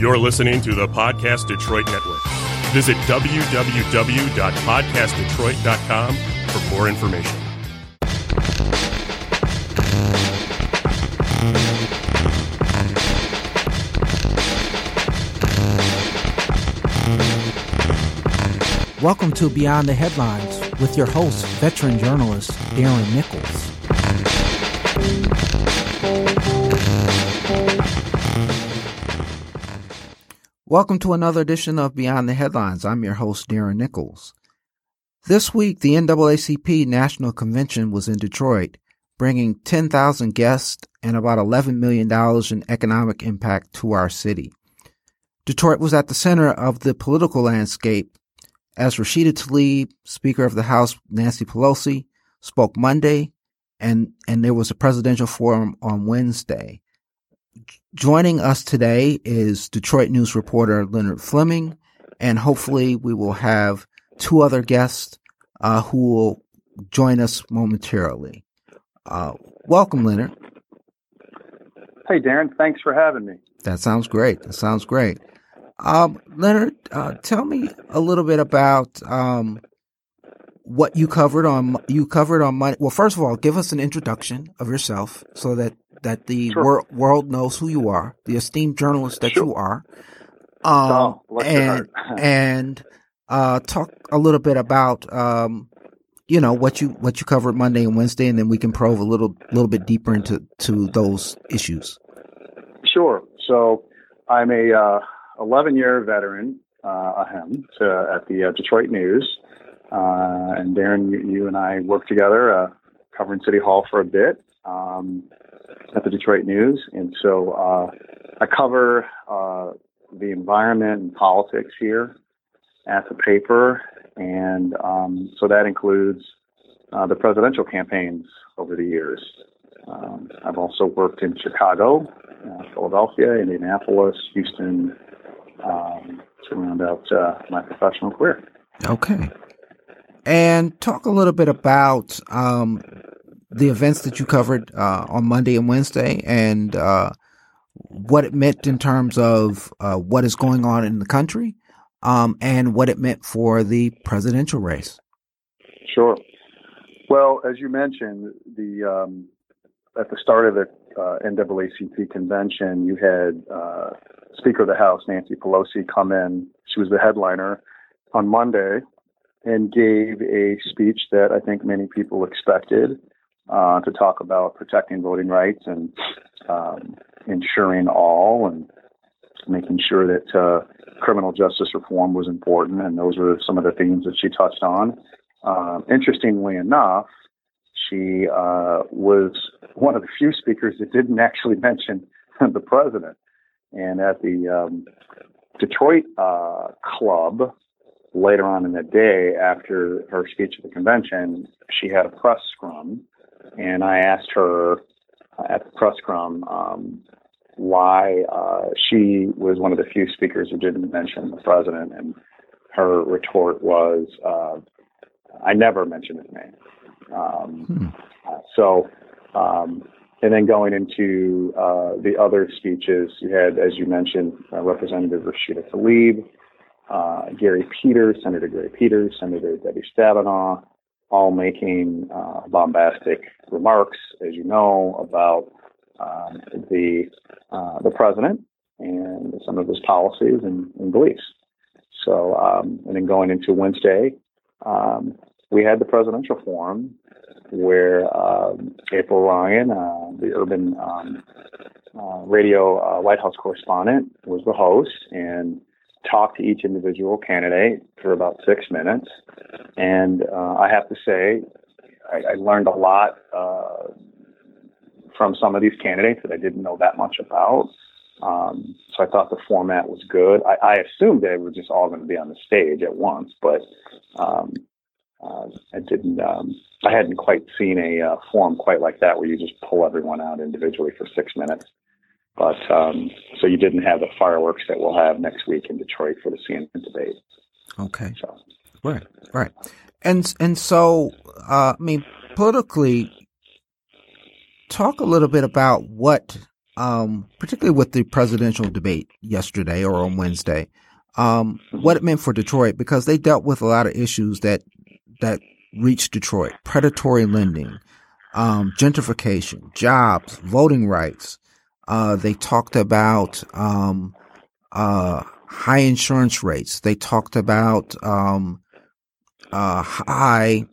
You're listening to the Podcast Detroit Network. Visit www.podcastdetroit.com for more information. Welcome to Beyond the Headlines with your host, veteran journalist Darren Nichols. Welcome to another edition of Beyond the Headlines. I'm your host, Darren Nichols. This week, the NAACP National Convention was in Detroit, bringing 10,000 guests and about $11 million in economic impact to our city. Detroit was at the center of the political landscape as Rashida Tlaib, Speaker of the House Nancy Pelosi, spoke Monday, and, and there was a presidential forum on Wednesday. Joining us today is Detroit News reporter Leonard Fleming, and hopefully we will have two other guests uh, who will join us momentarily. Uh, welcome, Leonard. Hey, Darren. Thanks for having me. That sounds great. That sounds great. Um, Leonard, uh, tell me a little bit about um, what you covered on you covered on Monday. Well, first of all, give us an introduction of yourself so that that the Sure. wor- world knows who you are, the esteemed journalist that Sure. you are. Um, Oh, and and uh, talk a little bit about um, you know what you what you covered Monday and Wednesday, and then we can probe a little little bit deeper into to those issues. Sure. So I'm a uh, 11 year veteran, uh, ahem, to, at the uh, Detroit News. Uh, and Darren, you, you and I worked together uh, covering City Hall for a bit um, at the Detroit News. And so uh, I cover uh, the environment and politics here at the paper. And um, so that includes uh, the presidential campaigns over the years. Um, I've also worked in Chicago, uh, Philadelphia, Indianapolis, Houston, um, to round out uh, my professional career. Okay. And talk a little bit about um, the events that you covered uh, on Monday and Wednesday and uh, what it meant in terms of uh, what is going on in the country um, and what it meant for the presidential race. Sure. Well, as you mentioned, the um, at the start of the uh, NAACP convention, you had uh, Speaker of the House Nancy Pelosi come in. She was the headliner on Monday and gave a speech that I think many people expected uh, to talk about protecting voting rights and um, ensuring all and making sure that uh, criminal justice reform was important. And those were some of the themes that she touched on. Um, interestingly enough, she uh, was one of the few speakers that didn't actually mention the president. And at the um, Detroit uh, club later on in the day, after her speech at the convention, she had a press scrum, and I asked her at the press scrum um, why uh, she was one of the few speakers who didn't mention the president, and her retort was, uh, "I never mentioned his name." Um, Hmm. so, um, and then going into uh, the other speeches, you had, as you mentioned, uh, Representative Rashida Tlaib, uh, Gary Peters, Senator Gary Peters, Senator Debbie Stabenow, all making uh, bombastic remarks, as you know, about um, the uh, the president and some of his policies and, and beliefs. So, um, and then going into Wednesday, um, we had the presidential forum where um, April Ryan, uh, the urban um, uh, radio uh, White House correspondent, was the host and talked to each individual candidate for about six minutes. And uh, I have to say, I, I learned a lot uh, from some of these candidates that I didn't know that much about. Um, so I thought the format was good. I, I assumed they were just all going to be on the stage at once, but um, uh, I didn't. Um, I hadn't quite seen a uh, forum quite like that where you just pull everyone out individually for six minutes. But um, so you didn't have the fireworks that we'll have next week in Detroit for the CNN debate. Okay. So Right. Right. And and so uh, I mean politically talk a little bit about what um, particularly with the presidential debate yesterday or on Wednesday, um, what it meant for Detroit because they dealt with a lot of issues that that reached Detroit: predatory lending, um, gentrification, jobs, voting rights. Uh, they talked about um, uh, high insurance rates. They talked about um, uh, high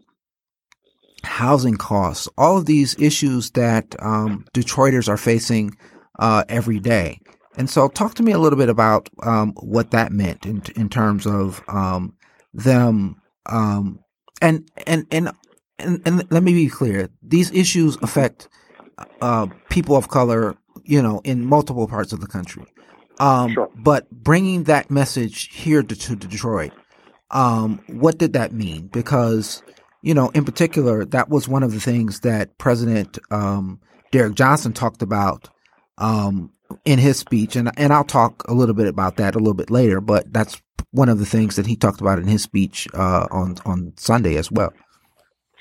housing costs. All of these issues that um, Detroiters are facing uh, every day. And so, talk to me a little bit about um, what that meant in in terms of um, them. Um, and, and and and and let me be clear: these issues affect uh, people of color, you know, in multiple parts of the country. Um, Sure. But bringing that message here to, to Detroit, um, what did that mean? Because you know, in particular, that was one of the things that President um, Derek Johnson talked about um, in his speech, and and I'll talk a little bit about that a little bit later. But that's one of the things that he talked about in his speech uh, on on Sunday as well.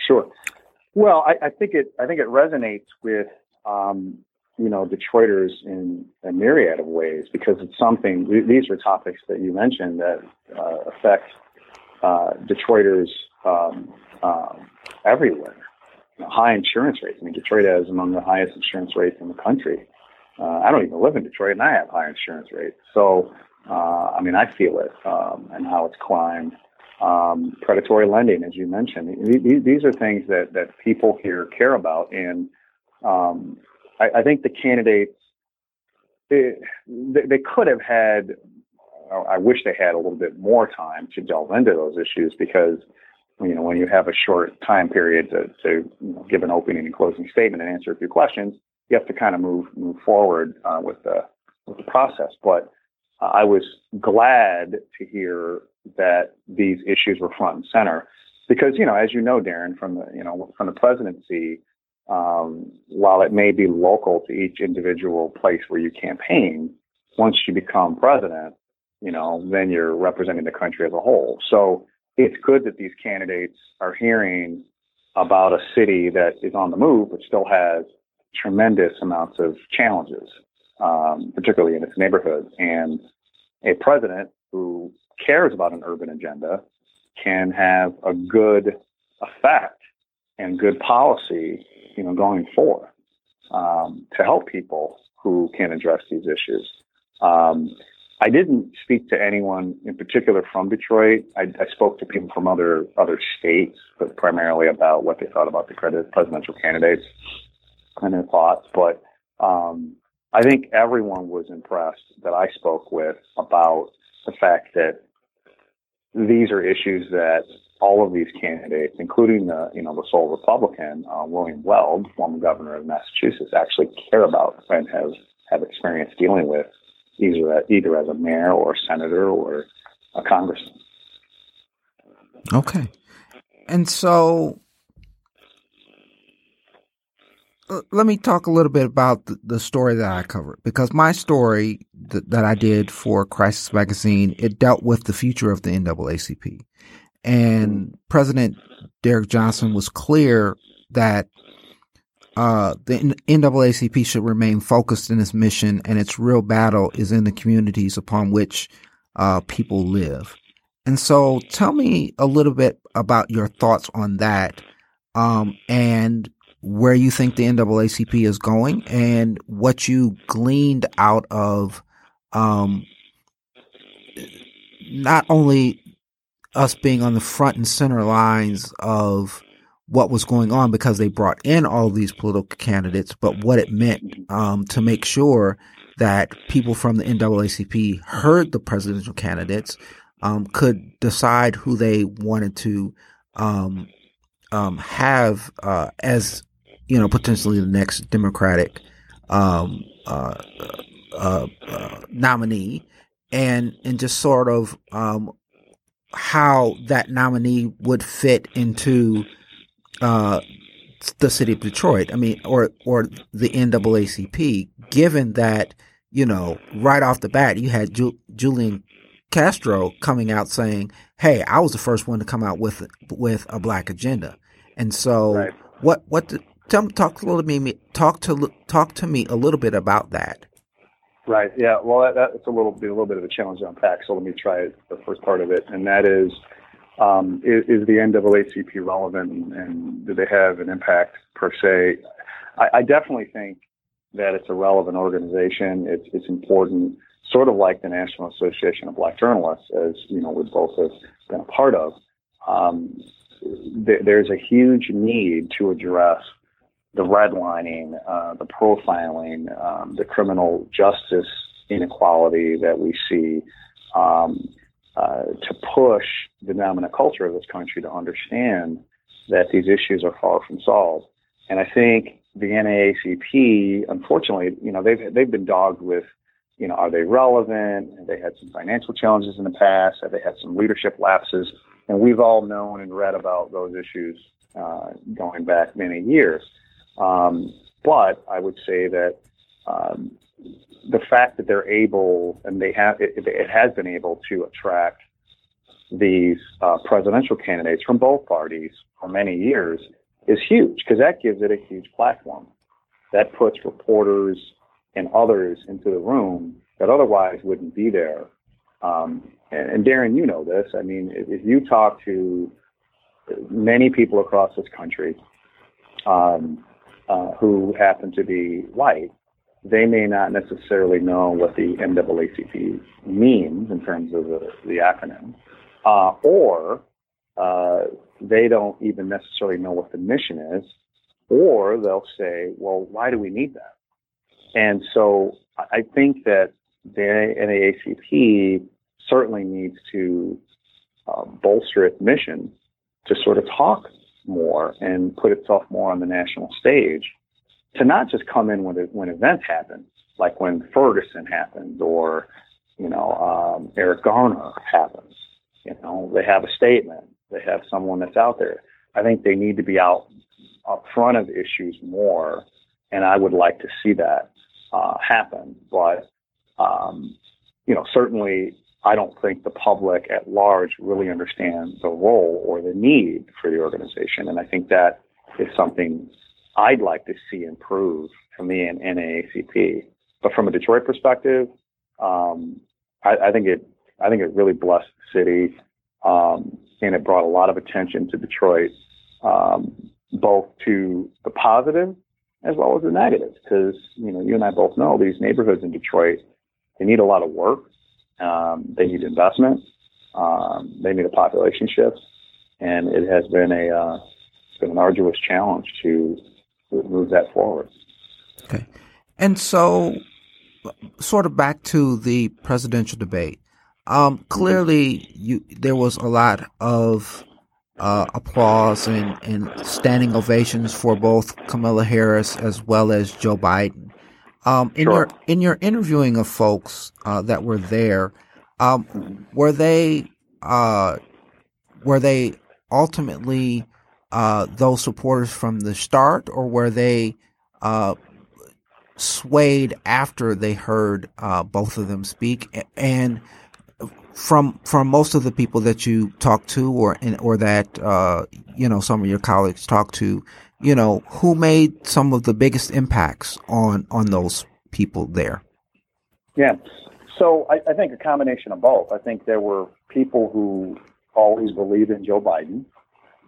Sure. Well, I, I think it. I think it resonates with um, you know Detroiters in a myriad of ways because it's something. These are topics that you mentioned that uh, affect uh, Detroiters um, um, everywhere. You know, high insurance rates. I mean, Detroit has among the highest insurance rates in the country. Uh, I don't even live in Detroit, and I have high insurance rates. So, uh, I mean, I feel it um, and how it's climbed um, predatory lending, as you mentioned. These, these are things that, that people here care about. And um, I, I think the candidates, they, they could have had, I wish they had a little bit more time to delve into those issues because, you know, when you have a short time period to, to give an opening and closing statement and answer a few questions, you have to kind of move move forward uh, with the with the process. But I was glad to hear that these issues were front and center because you know as you know darren from the you know from the presidency um, while it may be local to each individual place where you campaign once you become president you know then you're representing the country as a whole. So it's good that these candidates are hearing about a city that is on the move but still has tremendous amounts of challenges um, particularly in its neighborhood. And a president who cares about an urban agenda can have a good effect and good policy, you know, going for um, to help people who can't address these issues. Um, I didn't speak to anyone in particular from Detroit. I, I spoke to people from other other states, but primarily about what they thought about the credit presidential candidates and their thoughts. But um, I think everyone was impressed that I spoke with about the fact that these are issues that all of these candidates, including the you know the sole Republican uh, William Weld, former governor of Massachusetts, actually care about and have have experience dealing with either either as a mayor or senator or a congressman. Okay, and so let me talk a little bit about the, story that I covered because my story th- that I did for Crisis Magazine it dealt with the future of the NAACP, and President Derek Johnson was clear that uh, the NAACP should remain focused in its mission, and its real battle is in the communities upon which uh, people live. And so, tell me a little bit about your thoughts on that, um, and where you think the NAACP is going and what you gleaned out of um, not only us being on the front and center lines of what was going on because they brought in all these political candidates, but what it meant um, to make sure that people from the NAACP heard the presidential candidates, um, could decide who they wanted to um, um have uh, as you know, potentially the next Democratic um, uh, uh, uh, nominee, and and just sort of um, how that nominee would fit into uh, the city of Detroit. I mean, or or the NAACP, given that you know right off the bat you had Ju- Julian Castro coming out saying, "Hey, I was the first one to come out with with a black agenda," and so Right. what what tell talk a little me talk to talk to me a little bit about that. Right. Yeah. Well, that, that's a little bit a little bit of a challenge to unpack. So let me try the first part of it, and that is, um, is, is, the NAACP relevant, and, and, do they have an impact per se? I, I, definitely think that it's a relevant organization. It's it's important, sort of like the National Association of Black Journalists, as you know, we've both have been a part of. Um, th- there's a huge need to address the redlining, uh, the profiling, um, the criminal justice inequality that we see, um, uh, to push the dominant culture of this country to understand that these issues are far from solved. And I think the NAACP, unfortunately, you know, they've they've been dogged with, you know, are they relevant? Have they had some financial challenges in the past? Have they had some leadership lapses? And we've all known and read about those issues uh, going back many years. Um, but I would say that um, the fact that they're able and they have it, it has been able to attract these uh, presidential candidates from both parties for many years is huge because that gives it a huge platform. That puts reporters and others into the room that otherwise wouldn't be there. Um, and, and, Darren, you know this. I mean, if, if, you talk to many people across this country, um, uh, who happen to be white, they may not necessarily know what the NAACP means in terms of the, the acronym, uh, or uh, they don't even necessarily know what the mission is, or they'll say, well, why do we need that? And so I think that the NAACP certainly needs to uh, bolster its mission to sort of talk more and put itself more on the national stage to not just come in when, when events happen, like when Ferguson happens or, you know, um, Eric Garner happens. You know, they have a statement, they have someone that's out there. I think they need to be out up front of issues more, and I would like to see that uh, happen. But, um, you know, certainly I don't think the public at large really understands the role or the need for the organization. And I think that is something I'd like to see improve from the NAACP. But from a Detroit perspective, um, I, I, think it I think it really blessed the city, um, and it brought a lot of attention to Detroit, um, both to the positive as well as the negative. Because you know, you and I both know these neighborhoods in Detroit they need a lot of work. Um, they need investment. Um, they need a population shift, and it has been a uh, it's been an arduous challenge to move that forward. Okay, and so sort of back to the presidential debate. Um, clearly, you there was a lot of uh, applause and, and standing ovations for both Kamala Harris as well as Joe Biden. Um, in sure. your in your interviewing of folks uh, that were there, um, were they uh, were they ultimately uh, those supporters from the start, or were they uh, swayed after they heard uh, both of them speak? And from from most of the people that you talked to, or or that uh, you know some of your colleagues talked to, you know, who made some of the biggest impacts on on those people there? Yeah. So I, I think a combination of both. I think there were people who always believed in Joe Biden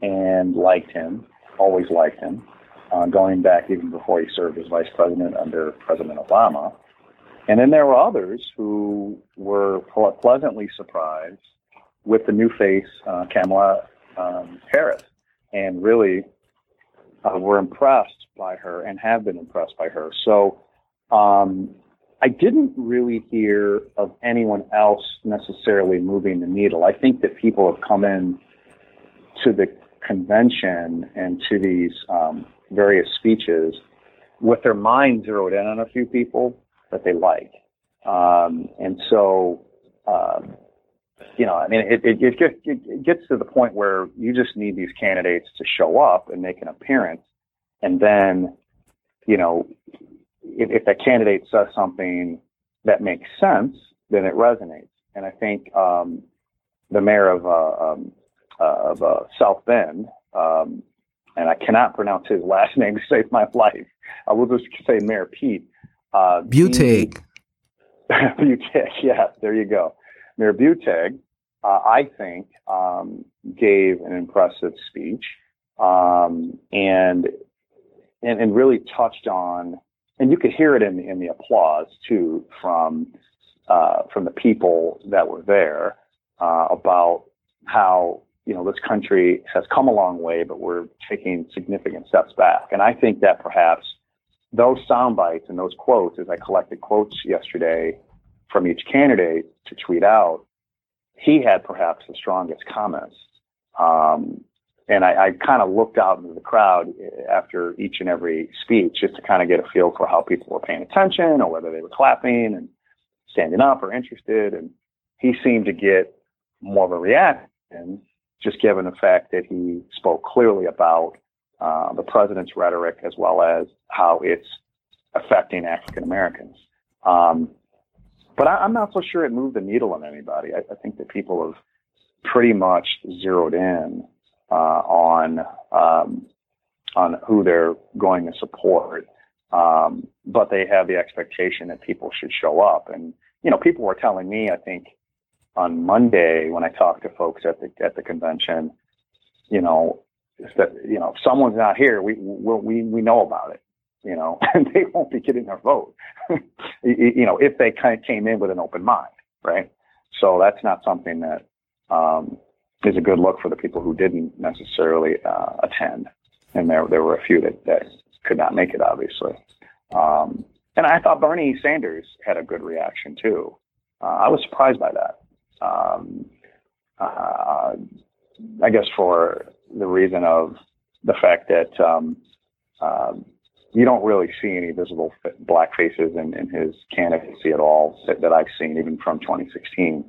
and liked him, always liked him, uh, going back even before he served as vice president under President Obama. And then there were others who were pleasantly surprised with the new face, uh, Kamala um, Harris, and really uh, were impressed by her and have been impressed by her. So um, I didn't really hear of anyone else necessarily moving the needle. I think that people have come in to the convention and to these um, various speeches with their mind zeroed in on a few people that they like. Um, and so, um, you know, I mean, it, it, it, just, it gets to the point where you just need these candidates to show up and make an appearance. And then, you know, if, if that candidate says something that makes sense, then it resonates. And I think um, the mayor of uh, um, uh, of uh, South Bend, um, and I cannot pronounce his last name to save my life. I will just say Mayor Pete. Uh, Buttigieg. Buttigieg, yeah, there you go. Mayor Buttigieg, uh, I think, um, gave an impressive speech um, and, and and really touched on, and you could hear it in the, in the applause too from uh, from the people that were there uh, about how you know this country has come a long way, but we're taking significant steps back. And I think that perhaps those sound bites and those quotes, as I collected quotes yesterday from each candidate to tweet out, he had perhaps the strongest comments. Um, and I, I kind of looked out into the crowd after each and every speech just to kind of get a feel for how people were paying attention or whether they were clapping and standing up or interested. And he seemed to get more of a reaction just given the fact that he spoke clearly about uh, the president's rhetoric as well as how it's affecting African Americans. Um, but I, am not so sure it moved the needle on anybody. I, I think that people have pretty much zeroed in uh, on um, on who they're going to support, um, but they have the expectation that people should show up. And you know, people were telling me, I think, on Monday when I talked to folks at the at the convention, you know, that you know, if someone's not here, we we we know about it, you know, and they won't be getting their vote, you know, if they kind of came in with an open mind, right? So that's not something that um, is a good look for the people who didn't necessarily uh, attend, and there there were a few that that could not make it, obviously. Um, and I thought Bernie Sanders had a good reaction too. Uh, I was surprised by that um, uh, I guess for the reason of the fact that um, uh, you don't really see any visible black faces in, in his candidacy at all that, that, I've seen, even from 2016.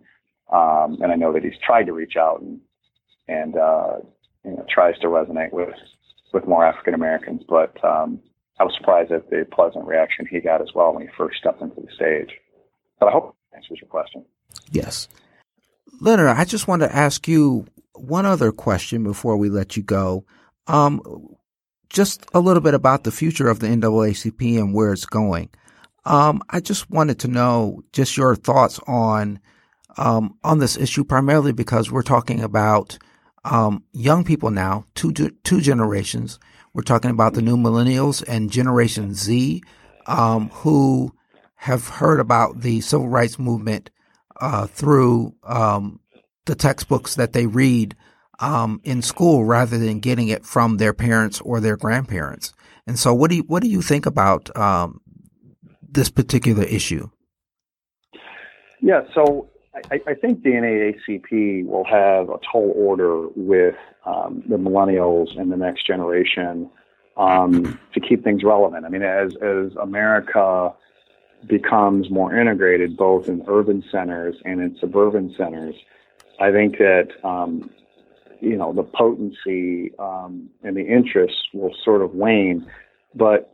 Um, and I know that he's tried to reach out and and uh, you know, tries to resonate with with more African Americans, but um, I was surprised at the pleasant reaction he got as well when he first stepped into the stage. But I hope that answers your question. Yes. Leonard, I just want to ask you one other question before we let you go. Um, just a little bit about the future of the NAACP and where it's going. Um, I just wanted to know just your thoughts on um, on this issue, primarily because we're talking about um, young people now, two two generations. We're talking about the new millennials and Generation Z, um, who have heard about the civil rights movement uh, through um, the textbooks that they read um, in school rather than getting it from their parents or their grandparents. And so, what do you what do you think about um, this particular issue? Yeah, so I, I, think the NAACP will have a tall order with um, the millennials and the next generation um, to keep things relevant. I mean, as as America becomes more integrated both in urban centers and in suburban centers, I think that um, you know the potency um, and the interest will sort of wane. But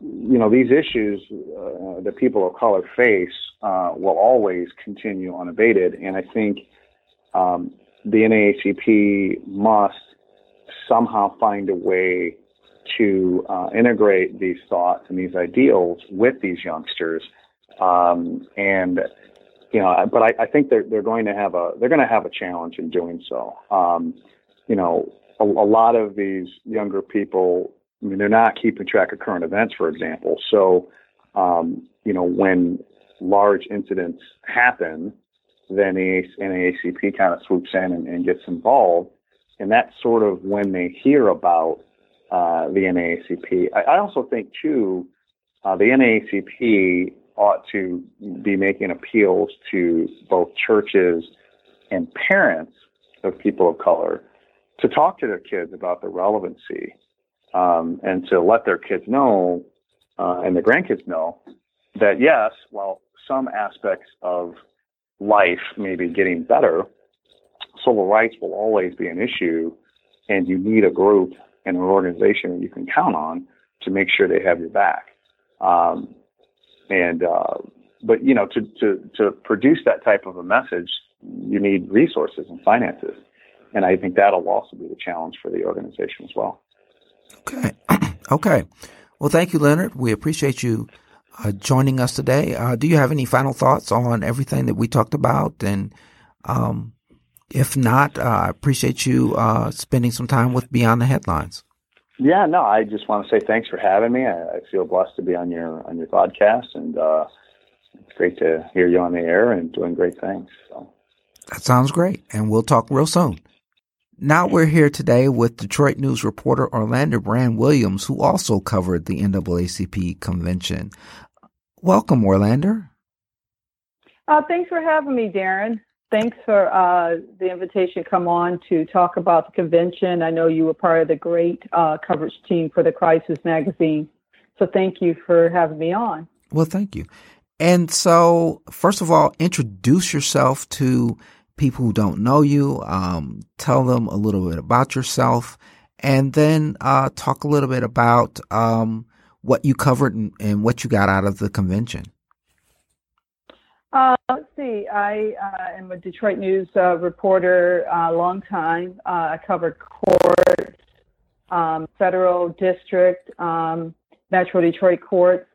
you know these issues uh, that people of color face uh, will always continue unabated, and I think um, the NAACP must somehow find a way to uh, integrate these thoughts and these ideals with these youngsters. Um, and you know, but I, I, think they're they're going to have a they're going to have a challenge in doing so. Um, you know, a, a, lot of these younger people, I mean, they're not keeping track of current events, for example. So, um, you know, when large incidents happen, then the NAACP kind of swoops in and, and gets involved, and that's sort of when they hear about uh, the NAACP. I, I, also think too, uh, the NAACP ought to be making appeals to both churches and parents of people of color to talk to their kids about the relevancy um, and to let their kids know uh, and their grandkids know that yes, while some aspects of life may be getting better, civil rights will always be an issue, and you need a group and an organization that you can count on to make sure they have your back. Um, and uh, but you know, to to to produce that type of a message, you need resources and finances, and I think that'll also be the challenge for the organization as well. Okay. okay. Well, thank you, Leonard. We appreciate you uh, joining us today. Uh, do you have any final thoughts on everything that we talked about? And um, if not, uh, I appreciate you uh, spending some time with Beyond the Headlines. Yeah, no, I just want to say thanks for having me. I, I feel blessed to be on your on your podcast, and uh, it's great to hear you on the air and doing great things. So. That sounds great, and we'll talk real soon. Now we're here today with Detroit News reporter Oralandar Brand Williams, who also covered the NAACP convention. Welcome, Oralandar. Uh, thanks for having me, Darren. Thanks for uh, the invitation to come on to talk about the convention. I know you were part of the great uh, coverage team for the Crisis magazine. So thank you for having me on. Well, thank you. And so, first of all, introduce yourself to people who don't know you. Um, tell them a little bit about yourself, and then uh, talk a little bit about um, what you covered and, and, what you got out of the convention. Uh, let's see. I uh, am a Detroit News uh, reporter, a uh, long time. Uh, I covered courts, um, federal district, um, Metro Detroit courts.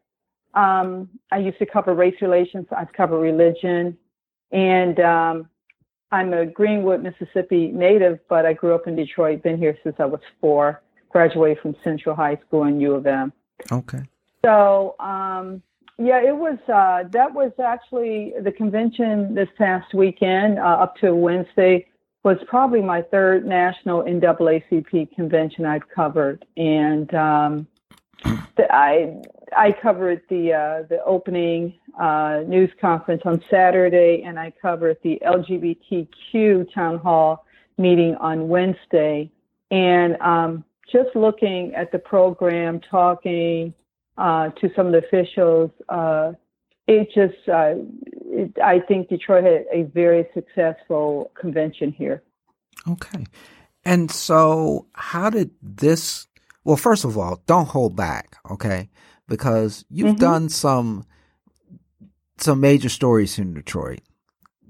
Um, I used to cover race relations. I've covered religion, and um, I'm a Greenwood, Mississippi native, but I grew up in Detroit. Been here since I was four. Graduated from Central High School and U of M. Okay. So, um, yeah, it was. Uh, that was actually the convention this past weekend uh, up to Wednesday was probably my third national NAACP convention I've covered, and um, the, I I covered the uh, the opening uh, news conference on Saturday, and I covered the LGBTQ town hall meeting on Wednesday. And um, just looking at the program, talking uh, to some of the officials, uh, it just uh, it, I think Detroit had a very successful convention here. Okay. And so, how did this? Well, first of all, don't hold back, okay? Because you've mm-hmm. done some some major stories in Detroit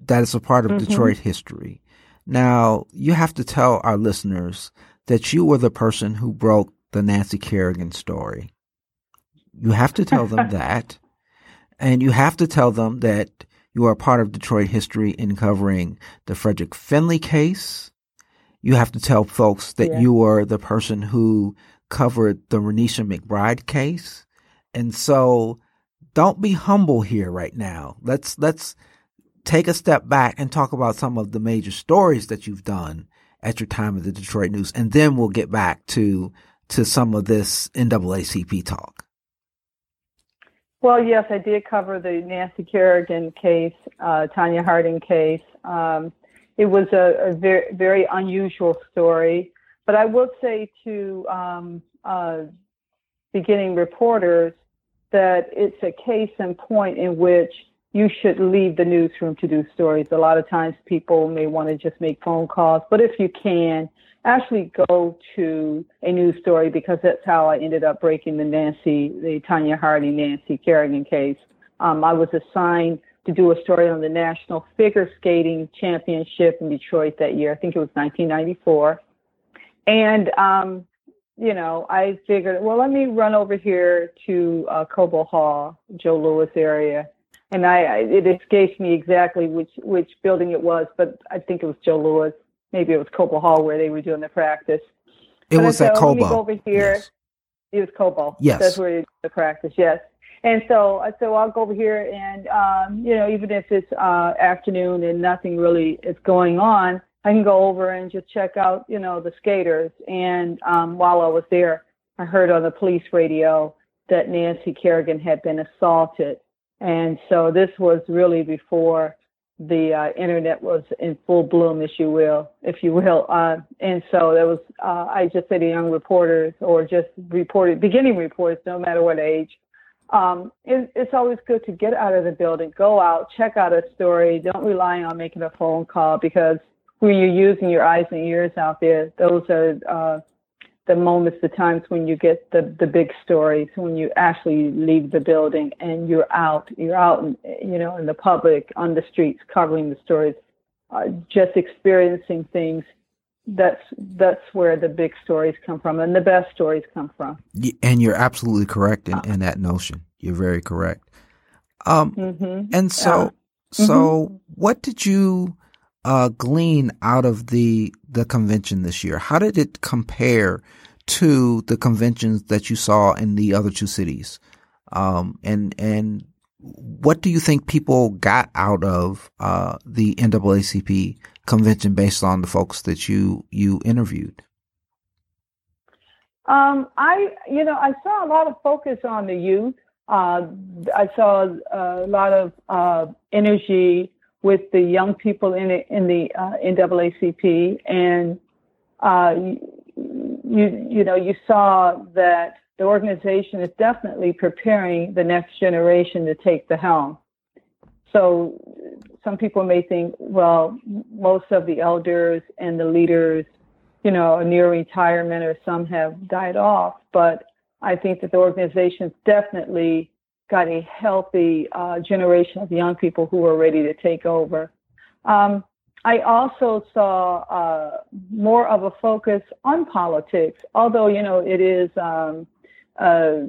that is a part of mm-hmm. Detroit history. Now, you have to tell our listeners that you were the person who broke the Nancy Kerrigan story. You have to tell them that. And you have to tell them that you are part of Detroit history in covering the Frederick Finley case. You have to tell folks that yeah. you were the person who covered the Renisha McBride case. And so don't be humble here right now. Let's let's take a step back and talk about some of the major stories that you've done at your time at the Detroit News, and then we'll get back to to some of this NAACP talk. Well, yes, I did cover the Nancy Kerrigan case, uh, Tonya Harding case. Um, it was a, a, very, very unusual story, but I will say to um, uh, beginning reporters that it's a case in point in which you should leave the newsroom to do stories. A lot of times people may want to just make phone calls, but if you can, actually go to a news story because that's how I ended up breaking the Nancy, the Tonya Harding Nancy Kerrigan case. Um, I was assigned to do a story on the National Figure Skating Championship in Detroit that year. I think it was 1994. And um, you know, I figured, well, let me run over here to uh, Cobo Hall, Joe Louis area. And I, I, it escapes me exactly which, which building it was, but I think it was Joe Louis. Maybe it was Cobo Hall where they were doing the practice. It but was at Cobo. Go over here. Yes. It was Cobo. Yes. That's where the practice. Yes. And so, so I'll go over here, and um, you know, even if it's uh, afternoon and nothing really is going on, I can go over and just check out, you know, the skaters. And um, while I was there, I heard on the police radio that Nancy Kerrigan had been assaulted. And so this was really before the uh, internet was in full bloom, if you will, if you will. Uh, and so there was, uh, I just say to young reporters or just reported, beginning reporters, no matter what age, um, it, it's always good to get out of the building, go out, check out a story. Don't rely on making a phone call because when you're using your eyes and ears out there, those are uh, the moments, the times when you get the, the big stories, when you actually leave the building and you're out, you're out, in, you know, in the public, on the streets, covering the stories, uh, just experiencing things that's that's where the big stories come from and the best stories come from. And you're absolutely correct in, in that notion. You're very correct. Um, mm-hmm. And so, uh, so mm-hmm. what did you uh, glean out of the the convention this year? How did it compare to the conventions that you saw in the other two cities? Um, and and what do you think people got out of uh, the NAACP convention based on the folks that you you interviewed? Um, I you know I saw a lot of focus on the youth. Uh, I saw a lot of uh, energy with the young people in it, in the uh, NAACP, and uh, you you know you saw that the organization is definitely preparing the next generation to take the helm. So some people may think, well, most of the elders and the leaders, you know, are near retirement or some have died off. But I think that the organization is definitely got a healthy uh, generation of young people who are ready to take over. Um, I also saw uh, more of a focus on politics, although you know it is, um, uh,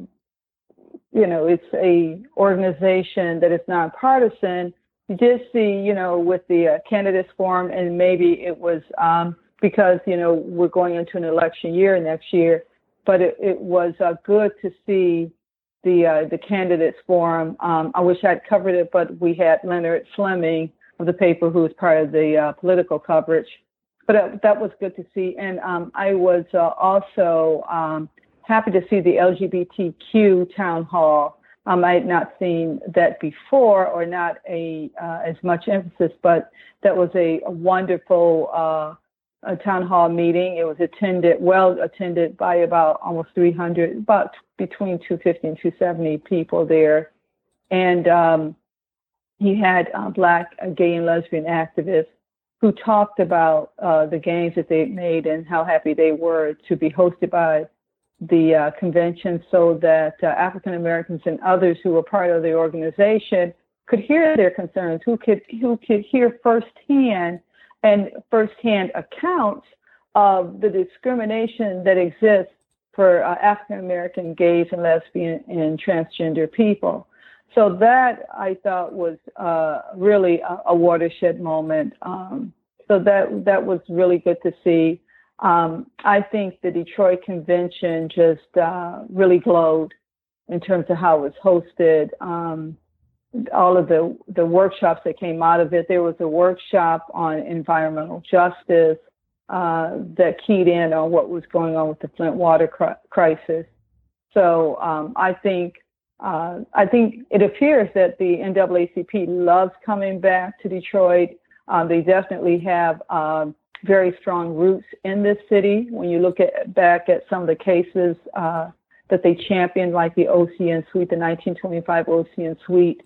you know, it's a organization that is nonpartisan. You did see, you know, with the uh, candidates forum, and maybe it was um, because you know we're going into an election year next year, but it, it was uh, good to see the uh, the candidates forum. Um, I wish I'd covered it, but we had Leonard Fleming of the paper who was part of the uh, political coverage. But uh, that was good to see, and um, I was uh, also um, happy to see the LGBTQ town hall. Um, I had not seen that before, or not a uh, as much emphasis, but that was a, a wonderful uh, a town hall meeting. It was attended, well attended by about almost 300, about between 250 and 270 people there. And um, he had uh, black uh, gay and lesbian activists who talked about uh, the gains that they made and how happy they were to be hosted by the uh, convention so that uh, African Americans and others who were part of the organization could hear their concerns, who could who could hear firsthand and firsthand accounts of the discrimination that exists for uh, African American gays and lesbian and transgender people. So that I thought was uh, really a, a, watershed moment. Um, so that that was really good to see. Um, I think the Detroit convention just uh, really glowed in terms of how it was hosted. Um, all of the the workshops that came out of it. There was a workshop on environmental justice uh, that keyed in on what was going on with the Flint water cr- crisis. So um, I think uh, I think it appears that the NAACP loves coming back to Detroit. Um, they definitely have um, very strong roots in this city. When you look at back at some of the cases uh, that they championed, like the Ossian Sweet, the 1925 Ossian Sweet,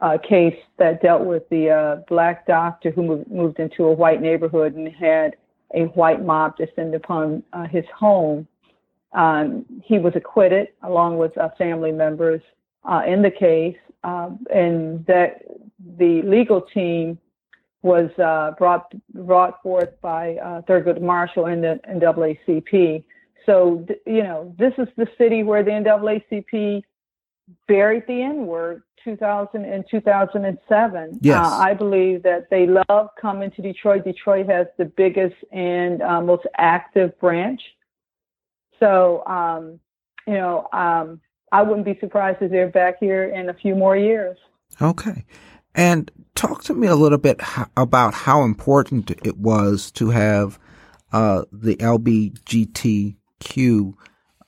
uh, case that dealt with the uh, black doctor who moved, moved into a white neighborhood and had a white mob descend upon uh, his home. Um, he was acquitted along with uh, family members uh, in the case, um, and that the legal team was uh, brought brought forth by Thurgood Marshall and the NAACP. So, you know, this is the city where the NAACP buried the N word 2000 and 2007. Yes. Uh, I believe that they love coming to Detroit. Detroit has the biggest and uh, most active branch. So, um, you know, um, I wouldn't be surprised if they're back here in a few more years. Okay. And talk to me a little bit about how important it was to have uh, the LBGTQ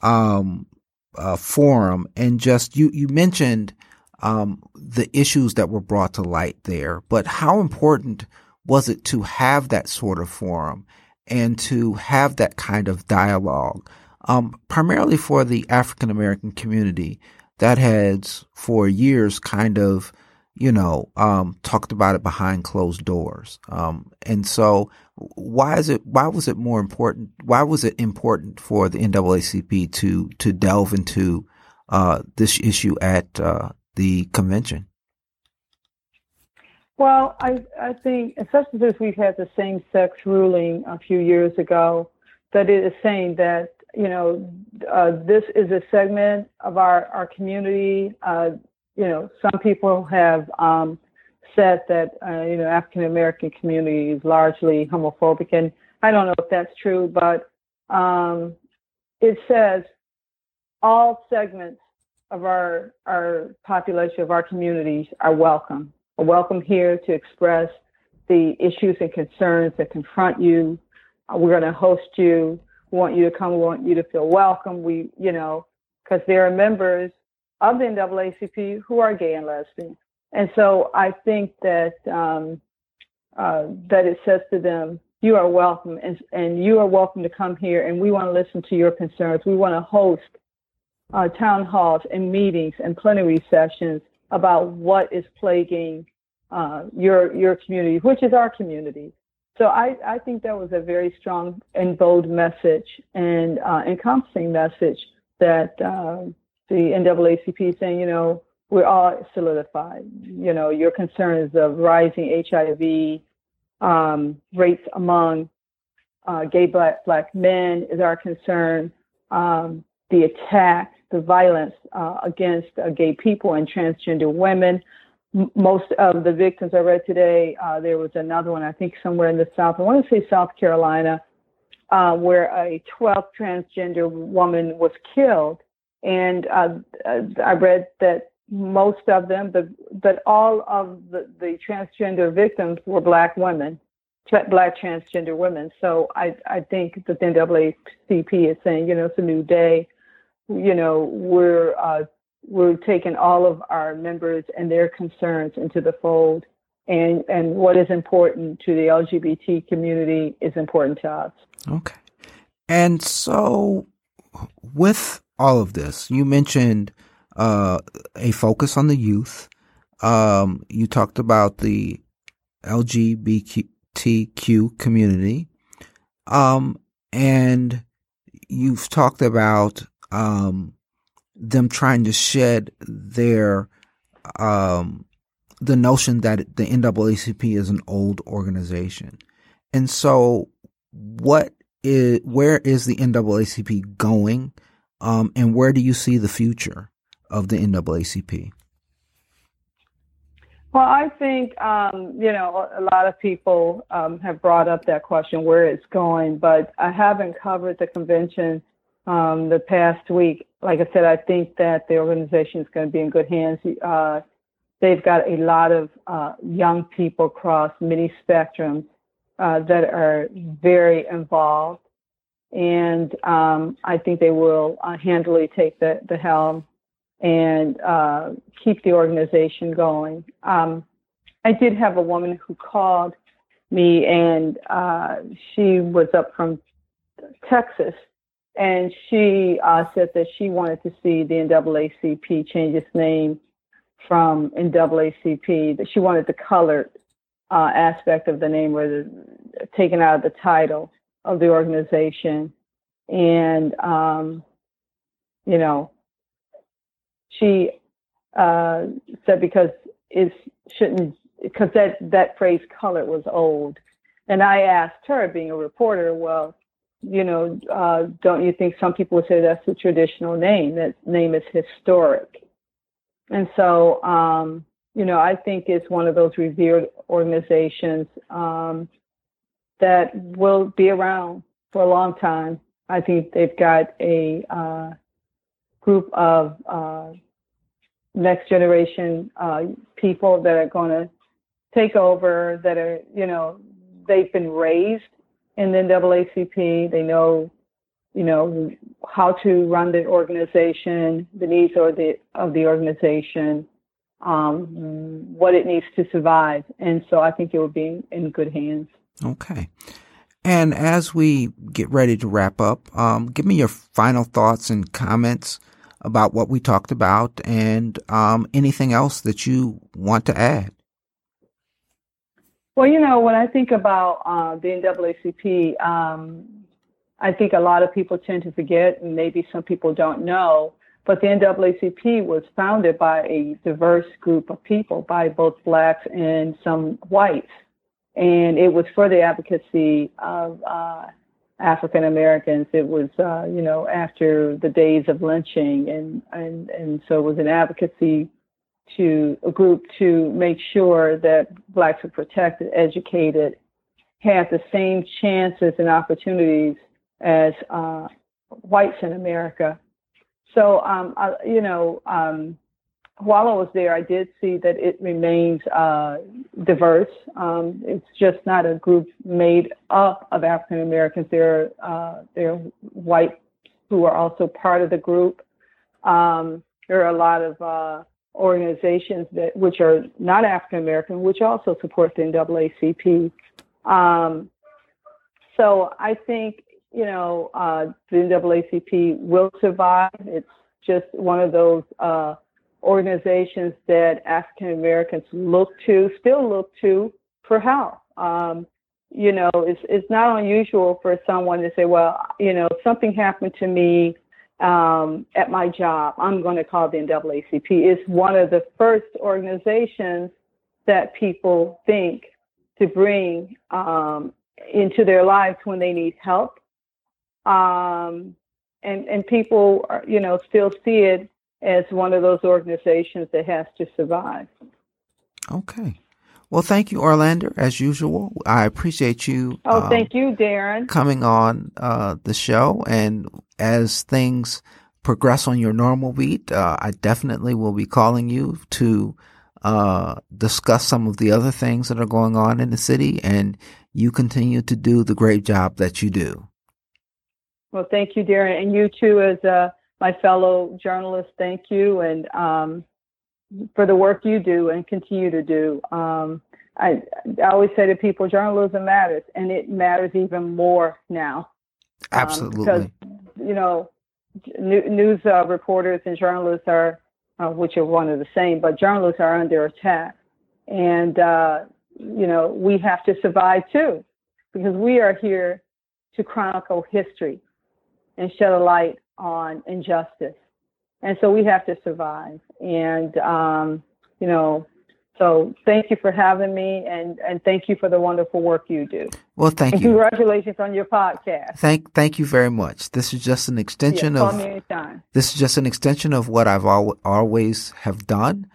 um, uh, forum and just you you mentioned um, the issues that were brought to light there, but how important was it to have that sort of forum and to have that kind of dialogue, um, primarily for the African American community that has for years kind of you know, um, talked about it behind closed doors. Um, and so why is it, why was it more important? Why was it important for the NAACP to, to delve into, uh, this issue at, uh, the convention? Well, I, I think, especially since we've had the same sex ruling a few years ago, that it is saying that, you know, uh, this is a segment of our, our community. Uh, you know, some people have um, said that, uh, you know, African American community is largely homophobic. And I don't know if that's true, but um, it says all segments of our, our population, of our communities are welcome welcome here to express the issues and concerns that confront you. Uh, we're going to host you. We want you to come. We want you to feel welcome. We, you know, because there are members of the NAACP who are gay and lesbian. And so I think that um, uh, that it says to them, you are welcome, and, and you are welcome to come here, and we want to listen to your concerns. We want to host uh, town halls and meetings and plenary sessions about what is plaguing uh, your your community, which is our community. So I, I think that was a very strong and bold message and uh, encompassing message that uh, the NAACP saying, you know, we're all solidified. You know, your concerns of rising HIV um, rates among uh, gay black black men is our concern. Um, the attack, the violence uh, against uh, gay people and transgender women. M- most of the victims I read today, uh, there was another one, I think somewhere in the South, I want to say South Carolina, uh, where a 12th transgender woman was killed. And uh, I read that most of them, the, but all of the, the transgender victims were black women black transgender women. So I, I think that the NAACP is saying, you know, it's a new day you know, we're uh, we're taking all of our members and their concerns into the fold, and and what is important to the LGBT community is important to us. Okay, and so with all of this, you mentioned uh, a focus on the youth. Um, you talked about the LGBTQ community, um, and you've talked about um, them trying to shed their um, the notion that the NAACP is an old organization, and so what is where is the NAACP going, um, and where do you see the future of the NAACP? Well, I think um, you know a lot of people um, have brought up that question where it's going, but I haven't covered the convention um, the past week. Like I said, I think that the organization is going to be in good hands. Uh, they've got a lot of uh, young people across many spectrums uh, that are very involved, and um, I think they will uh, handily take the, the helm and uh, keep the organization going. Um, I did have a woman who called me, and uh, she was up from Texas and she uh, said that she wanted to see the NAACP change its name from NAACP, that she wanted the colored uh, aspect of the name was taken out of the title of the organization. And, um, you know, she uh, said because it shouldn't, because that, that phrase color was old. And I asked her, being a reporter, well, you know, uh, don't you think some people would say that's a traditional name? That name is historic. And so, um, you know, I think it's one of those revered organizations um, that will be around for a long time. I think they've got a uh, group of uh, next generation uh, people that are going to take over, that are, you know, they've been raised in the NAACP. They know, you know, how to run the organization, the needs of the of the organization, um, what it needs to survive, and so I think it will be in good hands. Okay. And as we get ready to wrap up, um, give me your final thoughts and comments about what we talked about and um, anything else that you want to add. Well, you know, when I think about uh, the NAACP, um, I think a lot of people tend to forget, and maybe some people don't know, But the NAACP was founded by a diverse group of people, by both blacks and some whites. And it was for the advocacy of uh, African Americans. It was, uh, you know, after the days of lynching, and, and, and so it was an advocacy to a group to make sure that blacks were protected, educated, had the same chances and opportunities as uh, whites in America. So, um, I, you know, um, while I was there, I did see that it remains uh, diverse. Um, it's just not a group made up of African Americans. There, uh, there are white who are also part of the group. Um, there are a lot of uh, organizations that which are not African American, which also support the NAACP. Um, so I think you know uh, the NAACP will survive. It's just one of those uh, organizations that African Americans look to, still look to for help. Um, you know, it's it's not unusual for someone to say, well, you know, something happened to me um, at my job, I'm going to call the NAACP. It's one of the first organizations that people think to bring um, into their lives when they need help. Um, and, and people, you know, still see it as one of those organizations that has to survive. Okay. Well, thank you, Oralandar, as usual. I appreciate you. Oh, um, thank you, Darren. Coming on uh, the show. And as things progress on your normal beat, uh, I definitely will be calling you to uh, discuss some of the other things that are going on in the city. And you continue to do the great job that you do. Well, thank you, Darren. And you too, as uh, my fellow journalists, thank you. And, um, for the work you do and continue to do. Um, I, I always say to people, journalism matters, and it matters even more now. Um, Absolutely. because, you know, news uh, reporters and journalists are, uh, which are one of the same, but journalists are under attack. And, uh, you know, we have to survive too, because we are here to chronicle history and shed a light on injustice and so we have to survive. And um, you know, so thank you for having me, and and thank you for the wonderful work you do. Well, thank and you. Congratulations on your podcast. Thank thank you very much. This is just an extension yeah, of this is just an extension of what I've al- always have done.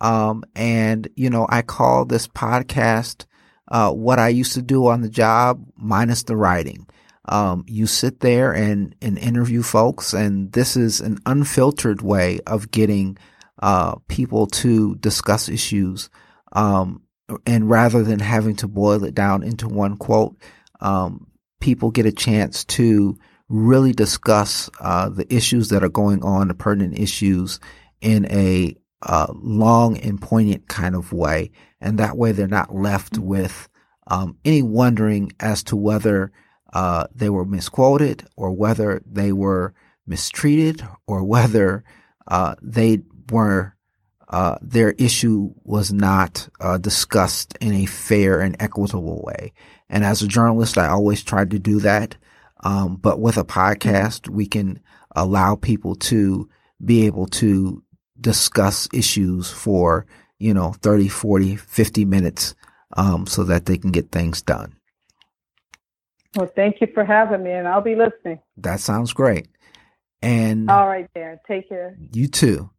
Um, and you know, I call this podcast uh, what I used to do on the job minus the writing. Um, you sit there and, and interview folks, and this is an unfiltered way of getting uh, people to discuss issues. Um, and rather than having to boil it down into one quote, um, people get a chance to really discuss uh, the issues that are going on, the pertinent issues, in a uh, long and poignant kind of way. And that way, they're not left with um, any wondering as to whether uh, they were misquoted or whether they were mistreated or whether uh, they were uh, their issue was not uh, discussed in a fair and equitable way. And as a journalist, I always tried to do that. Um, but with a podcast, we can allow people to be able to discuss issues for, you know, 30, 40, 50 minutes, um, so that they can get things done. Well, thank you for having me, and I'll be listening. That sounds great. And all right, Darren, take care. You too.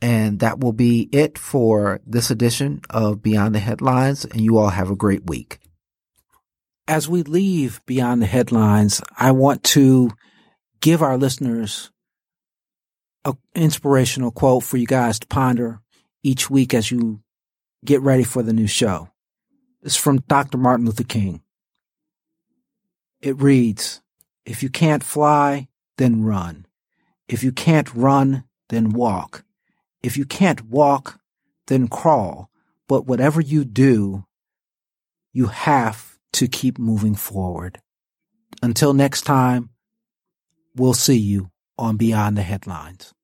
And that will be it for this edition of Beyond the Headlines. And you all have a great week. As we leave Beyond the Headlines, I want to give our listeners an inspirational quote for you guys to ponder each week as you get ready for the new show. It's from Dr. Martin Luther King. It reads, if you can't fly, then run. If you can't run, then walk. If you can't walk, then crawl. But whatever you do, you have to keep moving forward. Until next time, we'll see you on Beyond the Headlines.